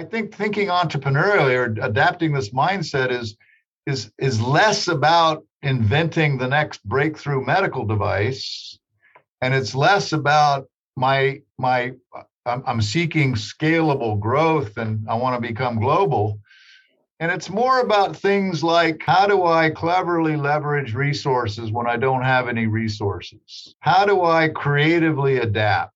I think thinking entrepreneurially or adapting this mindset is is is less about inventing the next breakthrough medical device and it's less about my my I'm, I'm seeking scalable growth and I want to become global. And it's more about things like how do I cleverly leverage resources when I don't have any resources? How do I creatively adapt?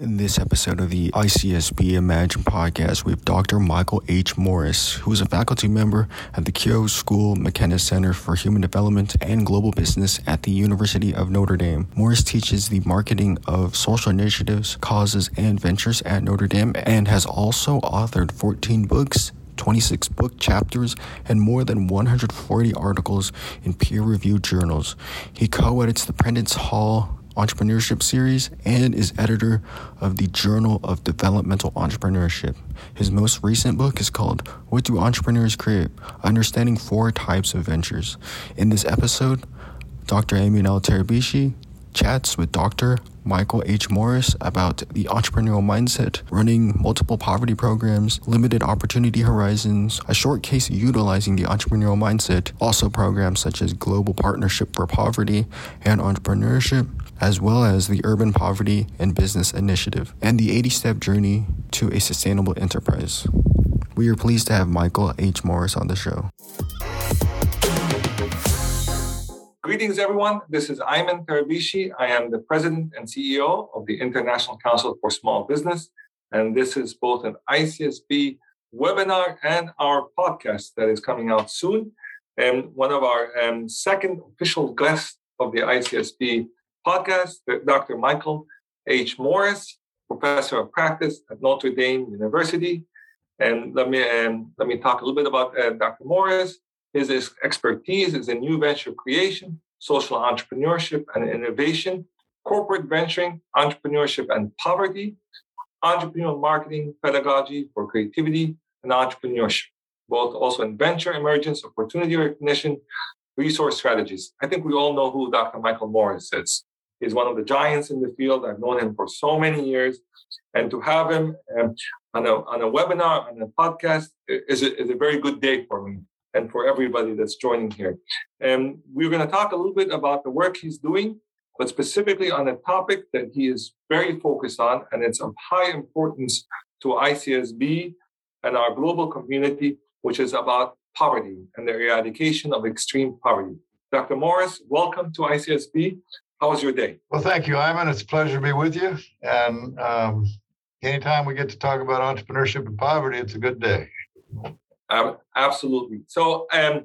In this episode of the ICSB Imagine podcast, we have Dr. Michael H. Morris, who is a faculty member at the Keough School McKenna Center for Human Development and Global Business at the University of Notre Dame. Morris teaches the marketing of social initiatives, causes, and ventures at Notre Dame and has also authored 14 books 26 book chapters, and more than 140 articles in peer reviewed journals. He co edits the Prentice Hall Entrepreneurship Series and is editor of the Journal of Developmental Entrepreneurship. His most recent book is called What Do Entrepreneurs Create? Understanding Four Types of Ventures. In this episode, Dr. Ayman El Tarabishi chats with Dr. Michael H. Morris about the entrepreneurial mindset, running multiple poverty programs, limited opportunity horizons, a short case utilizing the entrepreneurial mindset, also programs such as Global Partnership for Poverty and Entrepreneurship, as well as the Urban Poverty and Business Initiative, and the 80 step journey to a sustainable enterprise. We are pleased to have Michael H. Morris on the show. Greetings, everyone. This is Ayman Tarabishi. I am the president and CEO of the International Council for Small Business. And this is both an ICSB webinar and our podcast that is coming out soon. And one of our um, second official guests of the ICSB podcast, Dr. Michael H. Morris, professor of practice at Notre Dame University. And let me let me talk a little bit about uh, Dr. Morris. His expertise is in new venture creation, social entrepreneurship and innovation, corporate venturing, entrepreneurship and poverty, entrepreneurial marketing, pedagogy for creativity and entrepreneurship, both also in venture emergence, opportunity recognition, resource strategies. I think we all know who Dr. Michael Morris is. He's one of the giants in the field. I've known him for so many years. And to have him um, on, a, on a webinar, on a podcast, is a, is a very good day for me and for everybody that's joining here. And we're going to talk a little bit about the work he's doing, but specifically on a topic that he is very focused on, and it's of high importance to ICSB and our global community, which is about poverty and the eradication of extreme poverty. Dr. Morris, welcome to ICSB. How was your day? Well, thank you, Ayman. It's a pleasure to be with you. And um, anytime we get to talk about entrepreneurship and poverty, it's a good day. Um, absolutely. So, um,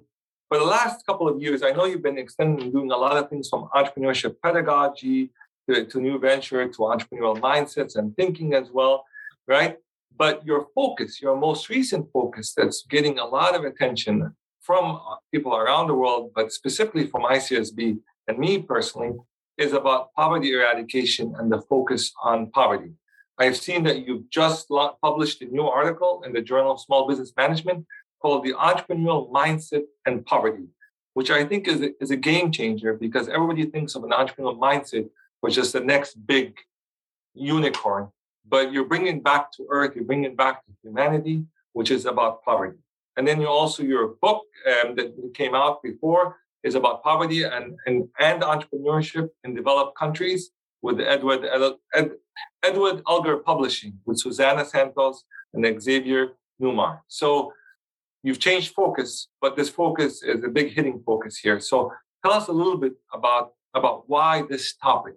for the last couple of years, I know you've been extending doing a lot of things from entrepreneurship pedagogy to, to new venture to entrepreneurial mindsets and thinking as well, right? But your focus, your most recent focus that's getting a lot of attention from people around the world, but specifically from ICSB and me personally, is about poverty eradication and the focus on poverty. I've seen that you've just published a new article in the Journal of Small Business Management called The Entrepreneurial Mindset and Poverty, which I think is a, is a game changer because everybody thinks of an entrepreneurial mindset which is the next big unicorn. But you're bringing back to earth, you're bringing back to humanity, which is about poverty. And then you also, your book um, that came out before is about poverty and, and, and entrepreneurship in developed countries with Edward, Ed, Edward Elgar Publishing with Susana Santos and Xaver Neumeyer. So you've changed focus, but this focus is a big hitting focus here. So tell us a little bit about, about why this topic,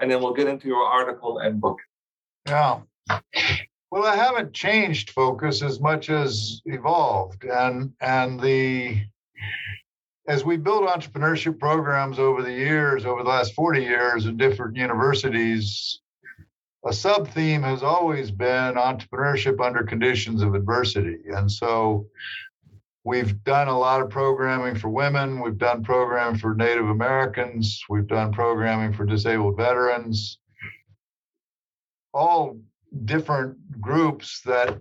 and then we'll get into your article and book. Yeah. Well, I haven't changed focus as much as evolved, and and the as we build entrepreneurship programs over the years, over the last 40 years in different universities, a sub theme has always been entrepreneurship under conditions of adversity. And so we've done a lot of programming for women, we've done programming for Native Americans, we've done programming for disabled veterans, all different groups that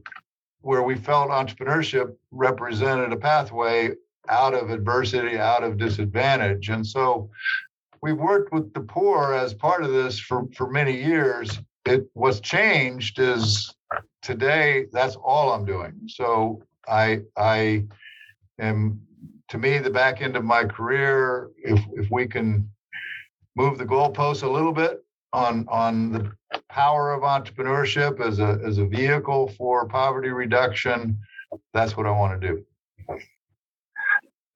where we felt entrepreneurship represented a pathway out of adversity, out of disadvantage. And so we've worked with the poor as part of this for, for many years. it what's changed is today that's all I'm doing. So I I am to me the back end of my career. If if we can move the goalposts a little bit on on the power of entrepreneurship as a as a vehicle for poverty reduction, that's what I want to do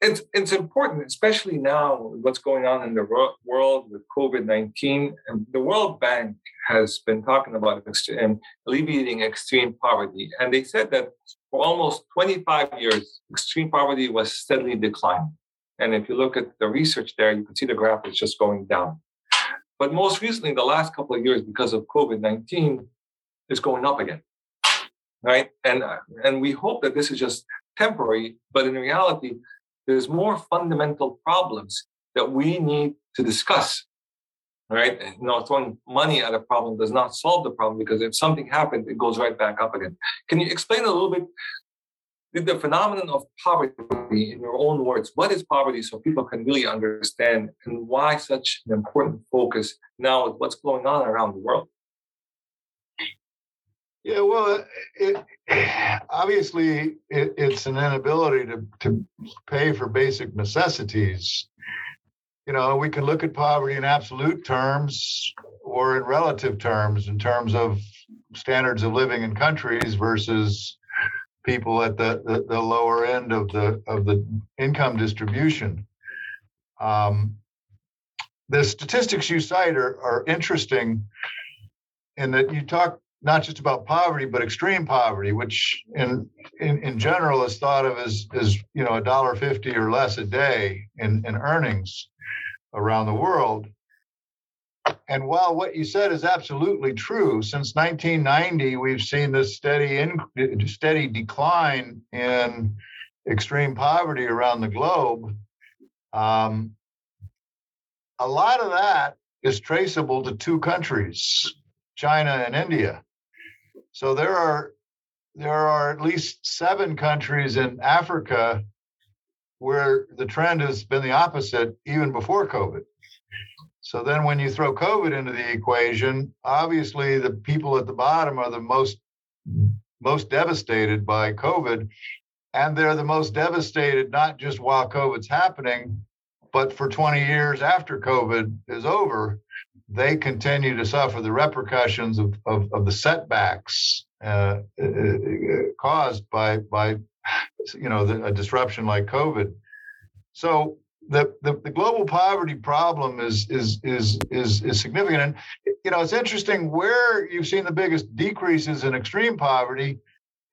it's it's important, especially now what's going on in the world with COVID nineteen. The World Bank has been talking about extreme, alleviating extreme poverty, and they said that for almost 25 years, extreme poverty was steadily declining. And if you look at the research there, you can see the graph is just going down. But most recently, the last couple of years, because of COVID 19, is going up again. Right? And, and we hope that this is just temporary, but in reality, there's more fundamental problems that we need to discuss. Right? You know, throwing money at a problem does not solve the problem because if something happens, it goes right back up again. Can you explain a little bit the phenomenon of poverty in your own words? What is poverty so people can really understand and why such an important focus now with what's going on around the world? Yeah, well, it, obviously it, it's an inability to, to pay for basic necessities. You know, we can look at poverty in absolute terms or in relative terms, in terms of standards of living in countries versus people at the, the, the lower end of the of the income distribution. Um, the statistics you cite are, are interesting in that you talk not just about poverty, but extreme poverty, which in in, in general is thought of as as you know a dollar fifty or less a day in, in earnings around the world. And while what you said is absolutely true, since 1990 we've seen this steady in, steady decline in extreme poverty around the globe. Um, a lot of that is traceable to two countries, China and India. So there are there are at least seven countries in Africa where the trend has been the opposite even before COVID. So then when you throw COVID into the equation, obviously the people at the bottom are the most most devastated by COVID. And they're the most devastated not just while COVID's happening, but for 20 years after COVID is over they continue to suffer the repercussions of, of, of the setbacks uh, uh, uh, caused by by you know the, a disruption like COVID. So the, the, the global poverty problem is is is is is significant, and you know it's interesting where you've seen the biggest decreases in extreme poverty.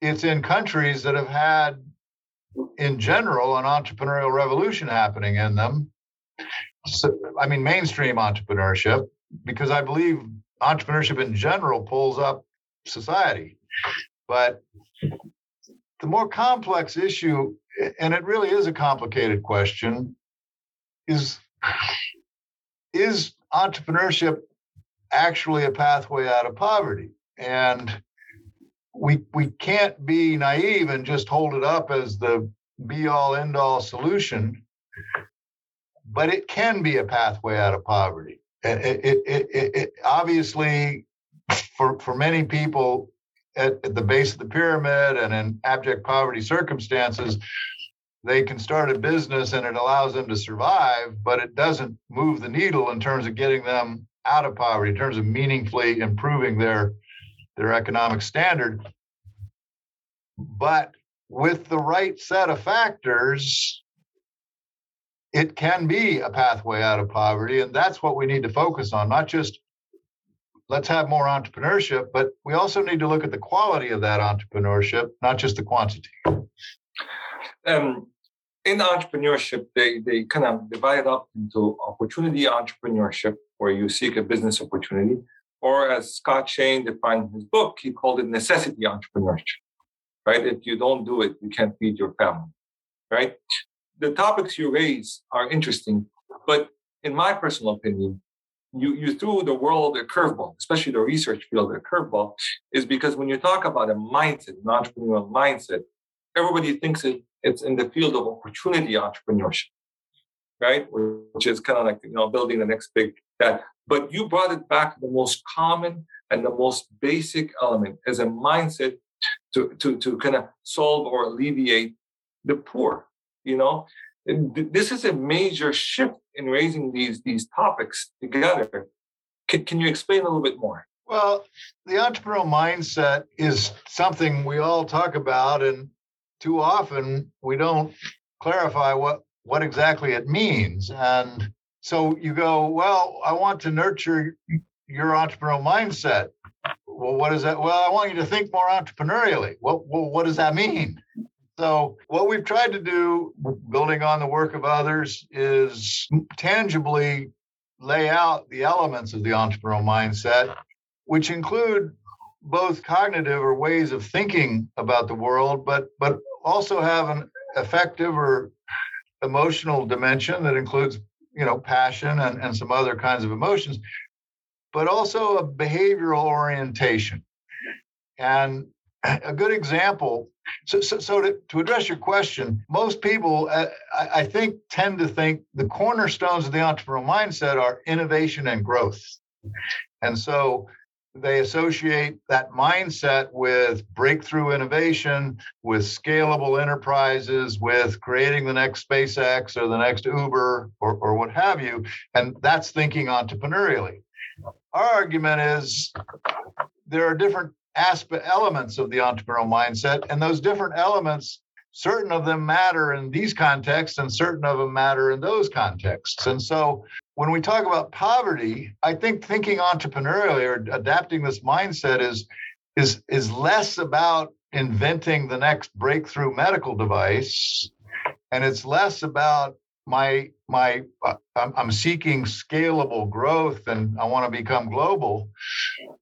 It's in countries that have had, in general, an entrepreneurial revolution happening in them. So, I mean, mainstream entrepreneurship, because I believe entrepreneurship in general pulls up society. But the more complex issue, and it really is a complicated question, is is entrepreneurship actually a pathway out of poverty? And we we can't be naive and just hold it up as the be all end all solution, but it can be a pathway out of poverty it, it, it, it, obviously for for many people at, at, the base of the pyramid and in abject poverty circumstances they can start a business and it allows them to survive but it doesn't move the needle in terms of getting them out of poverty in terms of meaningfully improving their their economic standard. But with the right set of factors it can be a pathway out of poverty. And that's what we need to focus on, not just let's have more entrepreneurship, but we also need to look at the quality of that entrepreneurship, not just the quantity. Um, in entrepreneurship, they, they kind of divide it up into opportunity entrepreneurship, where you seek a business opportunity, or as Scott Shane defined in his book, he called it necessity entrepreneurship. Right? If you don't do it, you can't feed your family. Right? The topics you raise are interesting, but in my personal opinion, you, you threw the world a curveball, especially the research field a curveball, is because when you talk about a mindset, an entrepreneurial mindset, everybody thinks it, it's in the field of opportunity entrepreneurship, right? Which is kind of like you know building the next big that. But you brought it back to the most common and the most basic element as a mindset to, to, to kind of solve or alleviate the poor. You know, this is a major shift in raising these these topics together. Can, can you explain a little bit more? Well, the entrepreneurial mindset is something we all talk about, and too often we don't clarify what what exactly it means. And so you go, well, I want to nurture your entrepreneurial mindset. Well, what is that? Well, I want you to think more entrepreneurially. Well, well what does that mean? So, what we've tried to do, building on the work of others, is tangibly lay out the elements of the entrepreneurial mindset, which include both cognitive or ways of thinking about the world, but but also have an affective or emotional dimension that includes, you know, passion and, and some other kinds of emotions, but also a behavioral orientation. And a good example so, so, so to, to address your question, most people, uh, I, I think, tend to think the cornerstones of the entrepreneurial mindset are innovation and growth. And so they associate that mindset with breakthrough innovation, with scalable enterprises, with creating the next SpaceX or the next Uber or, or what have you. And that's thinking entrepreneurially. Our argument is there are different aspect elements of the entrepreneurial mindset and those different elements certain of them matter in these contexts and certain of them matter in those contexts. And so when we talk about poverty i think thinking entrepreneurially or adapting this mindset is is is less about inventing the next breakthrough medical device and it's less about my my uh, I'm, seeking scalable growth and i want to become global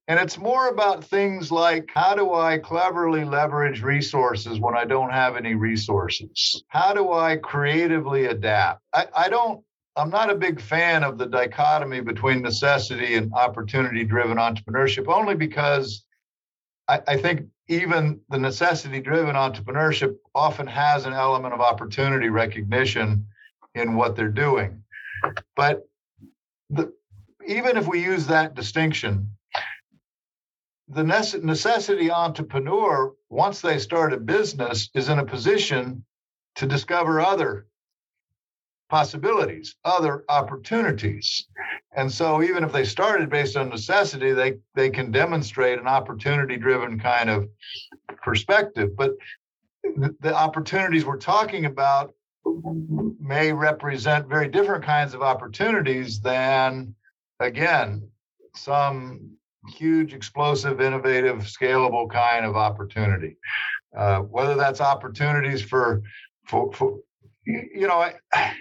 and it's more about things like how do I cleverly leverage resources when I don't have any resources? How do I creatively adapt? I, I don't I'm not a big fan of the dichotomy between necessity and opportunity driven entrepreneurship, only because I, I think even the necessity driven entrepreneurship often has an element of opportunity recognition in what they're doing. But the, even if we use that distinction, the necessity entrepreneur, once they start a business, is in a position to discover other possibilities, other opportunities. And so even if they started based on necessity, they, they can demonstrate an opportunity driven kind of perspective. But the, the opportunities we're talking about may represent very different kinds of opportunities than, again, some huge, explosive, innovative, scalable kind of opportunity. Uh, whether that's opportunities for, for, for you know, I,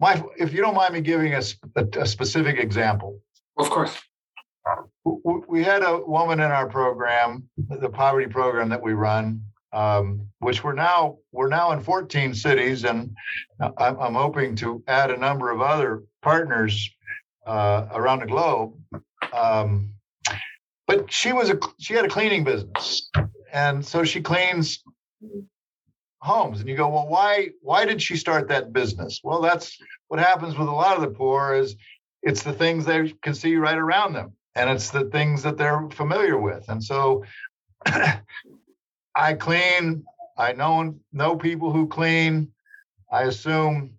my, if you don't mind me giving a, a, a specific example. Of course. We had a woman in our program, the poverty program that we run, um, which we're now we're now in 14 cities, and I'm, I'm hoping to add a number of other partners uh, around the globe. Um, but she was a she had a cleaning business and so she cleans homes and you go well why why did she start that business well that's what happens with a lot of the poor is it's the things they can see right around them and it's the things that they're familiar with and so i clean i know know people who clean i assume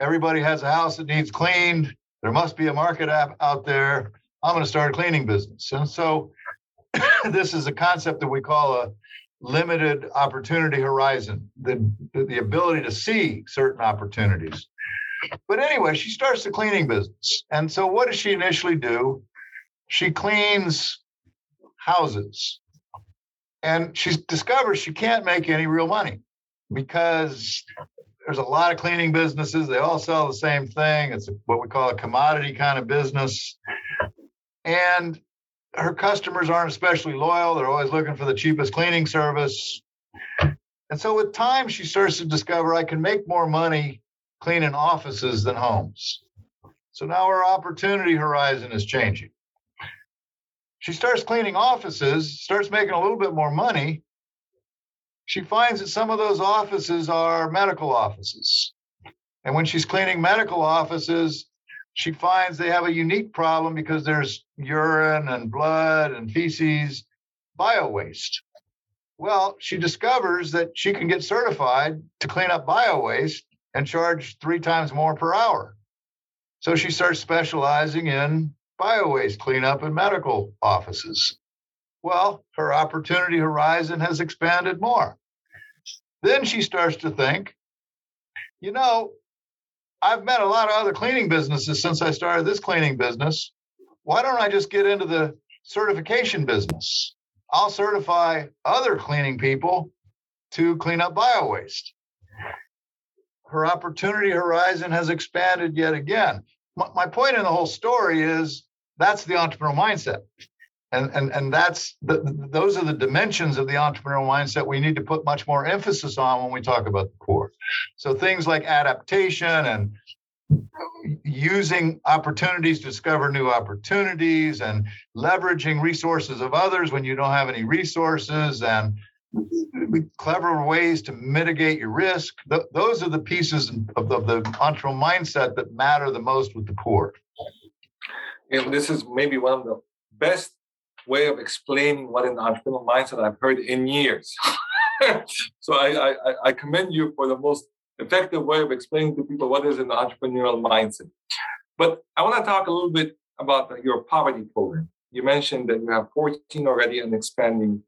everybody has a house that needs cleaned there must be a market app out there I'm going to start a cleaning business. And so this is a concept that we call a limited opportunity horizon, the, the ability to see certain opportunities. But anyway, she starts the cleaning business. And so what does she initially do? She cleans houses. And she discovers she can't make any real money because there's a lot of cleaning businesses. They all sell the same thing. It's what we call a commodity kind of business and her customers aren't especially loyal. They're always looking for the cheapest cleaning service. And so with time, she starts to discover I can make more money cleaning offices than homes. So now her opportunity horizon is changing. She starts cleaning offices, starts making a little bit more money. She finds that some of those offices are medical offices. And when she's cleaning medical offices, she finds they have a unique problem because there's urine and blood and feces, bio waste. Well, she discovers that she can get certified to clean up bio waste and charge three times more per hour. So she starts specializing in bio waste cleanup in medical offices. Well, her opportunity horizon has expanded more. Then she starts to think, you know, I've met a lot of other cleaning businesses since I started this cleaning business. Why don't I just get into the certification business? I'll certify other cleaning people to clean up bio waste. Her opportunity horizon has expanded yet again. My point in the whole story is that's the entrepreneurial mindset. And and and that's the, those are the dimensions of the entrepreneurial mindset we need to put much more emphasis on when we talk about the core. So things like adaptation and using opportunities to discover new opportunities and leveraging resources of others when you don't have any resources and clever ways to mitigate your risk. Th- those are the pieces of the, of the entrepreneurial mindset that matter the most with the core and this is maybe one of the best way of explaining what an entrepreneurial mindset I've heard in years. so I, I, I commend you for the most effective way of explaining to people what is an entrepreneurial mindset. But I want to talk a little bit about your poverty program. You mentioned that you have 14 already and expanding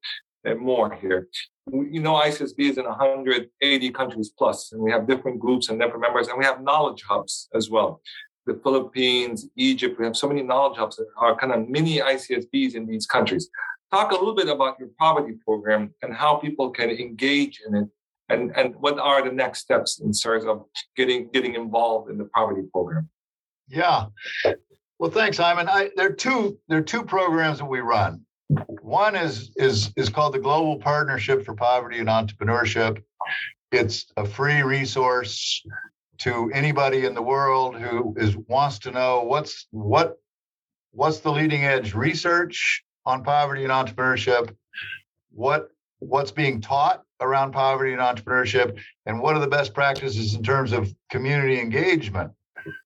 more here. You know, ICSB is in 180 countries plus, and we have different groups and different members, and we have knowledge hubs as well the Philippines, Egypt. We have so many knowledge hubs that are kind of mini ICSBs in these countries. Talk a little bit about your poverty program and how people can engage in it, and, and what are the next steps in terms of getting getting involved in the poverty program. Yeah. Well, thanks, Ayman. I, there are two there are two programs that we run. One is is is called the Global Partnership for Poverty and Entrepreneurship. It's a free resource to anybody in the world who is wants to know what's what what's the leading edge research on poverty and entrepreneurship? What what's being taught around poverty and entrepreneurship? And what are the best practices in terms of community engagement?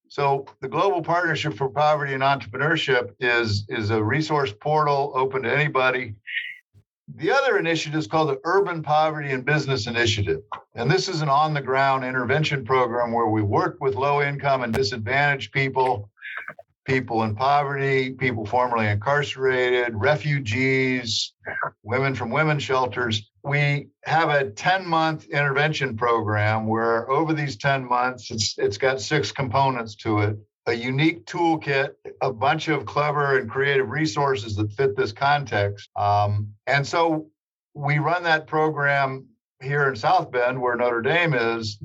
So the global partnership for poverty and entrepreneurship is is a resource portal open to anybody the other initiative is called the Urban Poverty and Business Initiative. And this is an on the ground intervention program where we work with low income and disadvantaged people, people in poverty, people formerly incarcerated, refugees, women from women's shelters. We have a 10 month intervention program where over these 10 months, it's, it's got six components to it a unique toolkit, a bunch of clever and creative resources that fit this context. Um, and so we run that program here in South Bend, where Notre Dame is,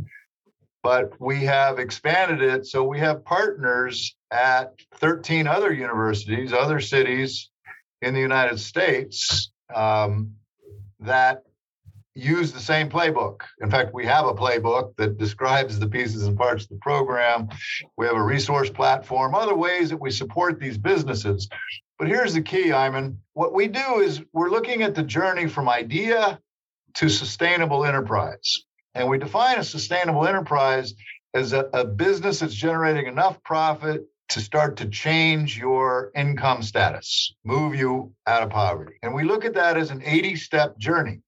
but we have expanded it. So we have partners at 13 other universities, other cities in the United States um, that use the same playbook. In fact, we have a playbook that describes the pieces and parts of the program. We have a resource platform, other ways that we support these businesses. But here's the key, Ayman. What we do is we're looking at the journey from idea to sustainable enterprise. And we define a sustainable enterprise as a, a business that's generating enough profit to start to change your income status, move you out of poverty. And we look at that as an 80 step journey.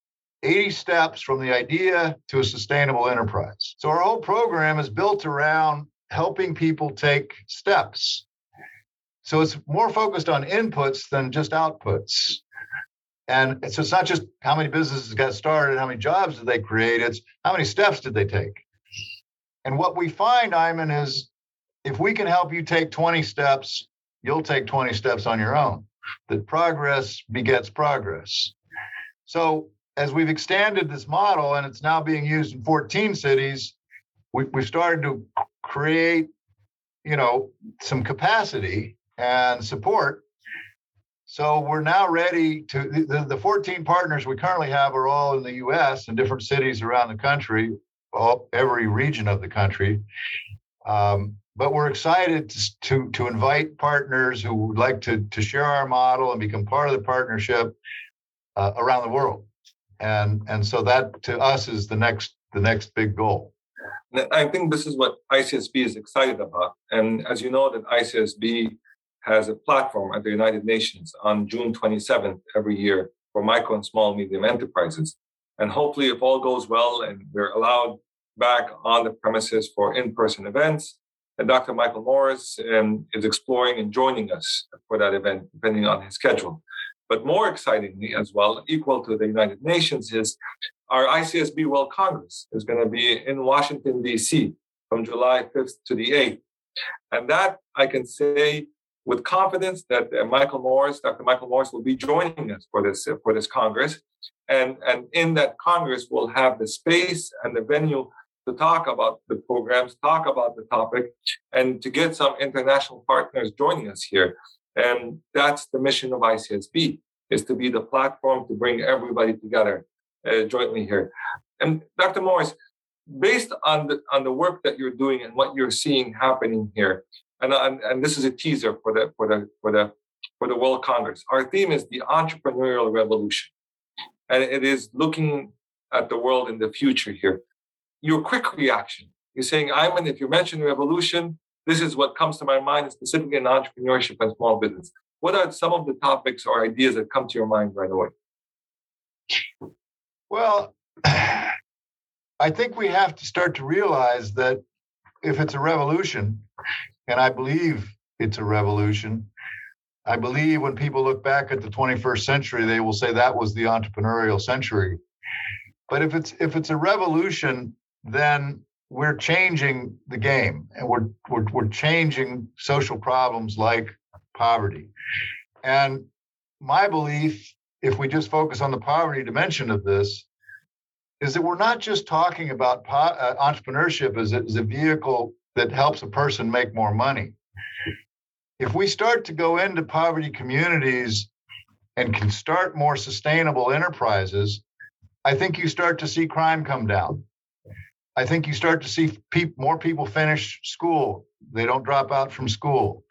80 steps from the idea to a sustainable enterprise. So our whole program is built around helping people take steps. So it's more focused on inputs than just outputs. And so it's not just how many businesses got started, how many jobs did they create, it's how many steps did they take. And what we find, Ayman, is if we can help you take 20 steps, you'll take 20 steps on your own. That progress begets progress. So as we've extended this model and it's now being used in 14 cities, we, we've started to create, you know, some capacity and support. So we're now ready to the, the 14 partners we currently have are all in the US and different cities around the country, all every region of the country. Um, but we're excited to, to, to invite partners who would like to, to share our model and become part of the partnership uh, around the world and and so that to us is the next the next big goal I think this is what ICSB is excited about. And as you know, that ICSB has a platform at the United Nations on June 27th every year for micro and small medium enterprises. And hopefully, if all goes well and we're allowed back on the premises for in-person events, and Dr. Michael Morris um, is exploring and joining us for that event, depending on his schedule. But more excitingly, as well, equal to the United Nations, is our ICSB World Congress is going to be in Washington, D.C. from July 5th to the 8th. And that I can say with confidence that uh, Michael Morris, Dr. Michael Morris, will be joining us for this for this Congress, and and in that Congress, we'll have the space and the venue to talk about the programs, talk about the topic, and to get some international partners joining us here. And that's the mission of ICSB: is to be the platform to bring everybody together uh, jointly here. And Dr. Morris, based on the on the work that you're doing and what you're seeing happening here, and, and, and this is a teaser for the for the for the for the World Congress. Our theme is the entrepreneurial revolution, and it is looking at the world in the future here. Your quick reaction, you're saying, Ayman, if you mention revolution, this is what comes to my mind, specifically in entrepreneurship and small business. What are some of the topics or ideas that come to your mind right away? Well, I think we have to start to realize that if it's a revolution, and I believe it's a revolution. I believe when people look back at the 21st century, they will say that was the entrepreneurial century. But if it's if it's a revolution, then we're changing the game and we're we're, we're changing social problems like poverty. And my belief, if we just focus on the poverty dimension of this, is that we're not just talking about po- uh, entrepreneurship as a, as a vehicle that helps a person make more money. If we start to go into poverty communities and can start more sustainable enterprises, I think you start to see crime come down. I think you start to see pe- more people finish school. They don't drop out from school.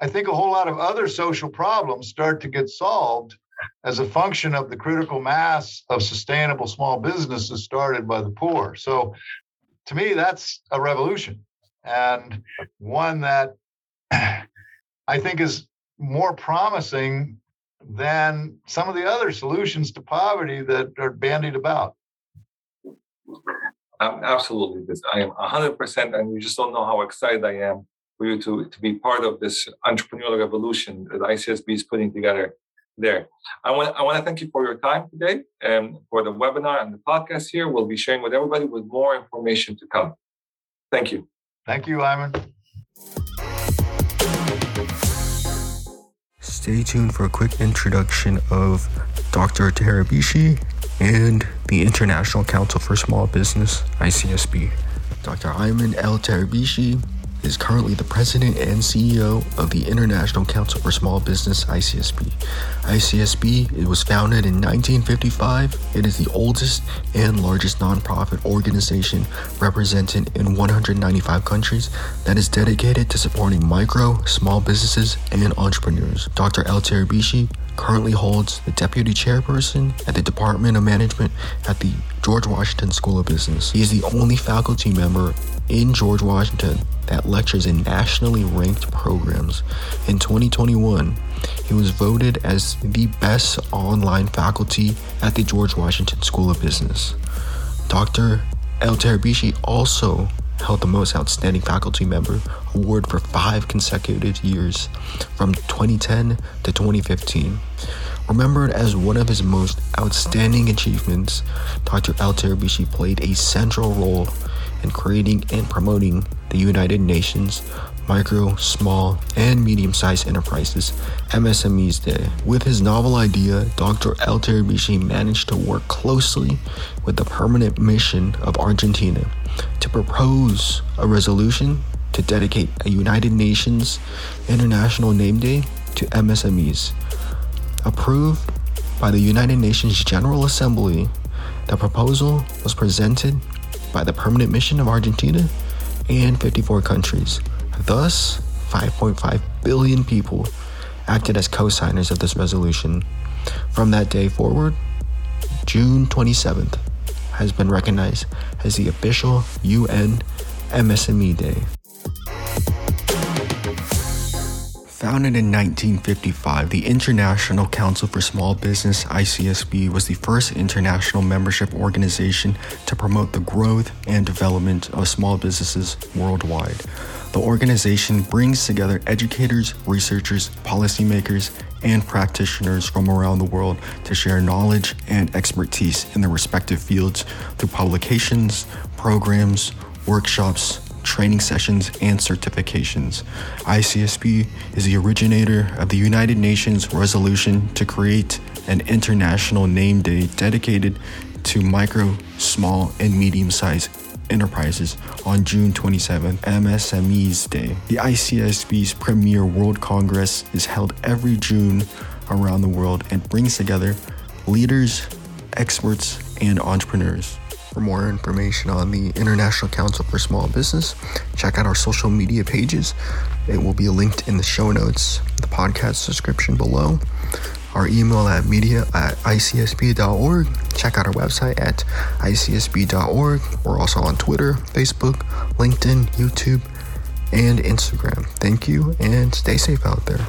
I think a whole lot of other social problems start to get solved as a function of the critical mass of sustainable small businesses started by the poor. So to me, that's a revolution and one that I think is more promising than some of the other solutions to poverty that are bandied about. Um, absolutely, this I am 100%, and you just don't know how excited I am for you to, to be part of this entrepreneurial revolution that ICSB is putting together there. I want, I want to thank you for your time today and for the webinar and the podcast here. We'll be sharing with everybody with more information to come. Thank you. Thank you, Ayman. Stay tuned for a quick introduction of Dr. Tarabishi and the International Council for Small Business, ICSB. Dr. Ayman El Tarabishi is currently the president and CEO of the International Council for Small Business, ICSB. ICSB it was founded in 1955. It is the oldest and largest nonprofit organization represented in 195 countries that is dedicated to supporting micro, small businesses, and entrepreneurs. Dr. El Tarabishi currently holds the deputy chairperson at the Department of Management at the George Washington School of Business. He is the only faculty member in George Washington that lectures in nationally ranked programs. In 2021, he was voted as the best online faculty at the George Washington School of Business. Dr. El Tarabishi also held the most outstanding faculty member award for five consecutive years from 2010 to 2015. Remembered as one of his most outstanding achievements, Dr. El Tarabishi played a central role in creating and promoting the United Nations Micro, Small, and Medium Sized Enterprises MSMEs Day. With his novel idea, Dr. El Tarabishi managed to work closely with the permanent mission of Argentina to propose a resolution to dedicate a United Nations International Name Day to MSMEs. Approved by the United Nations General Assembly, the proposal was presented by the permanent mission of Argentina and 54 countries. Thus, 5.5 billion people acted as co signers of this resolution. From that day forward, June 27th has been recognized as the official UN MSME Day. Founded in 1955, the International Council for Small Business ICSB was the first international membership organization to promote the growth and development of small businesses worldwide. The organization brings together educators, researchers, policymakers, and practitioners from around the world to share knowledge and expertise in their respective fields through publications, programs, workshops, training sessions, and certifications. ICSB is the originator of the United Nations resolution to create an international name day dedicated to micro, small, and medium sized enterprises on June 27th, MSMEs Day. The ICSB's premier World Congress is held every June around the world and brings together leaders, experts, and entrepreneurs. For more information on the International Council for Small Business, check out our social media pages. It will be linked in the show notes, the podcast description below. Our email at media at icsb.org. Check out our website at icsb.org. We're also on Twitter, Facebook, LinkedIn, YouTube, and Instagram. Thank you and stay safe out there.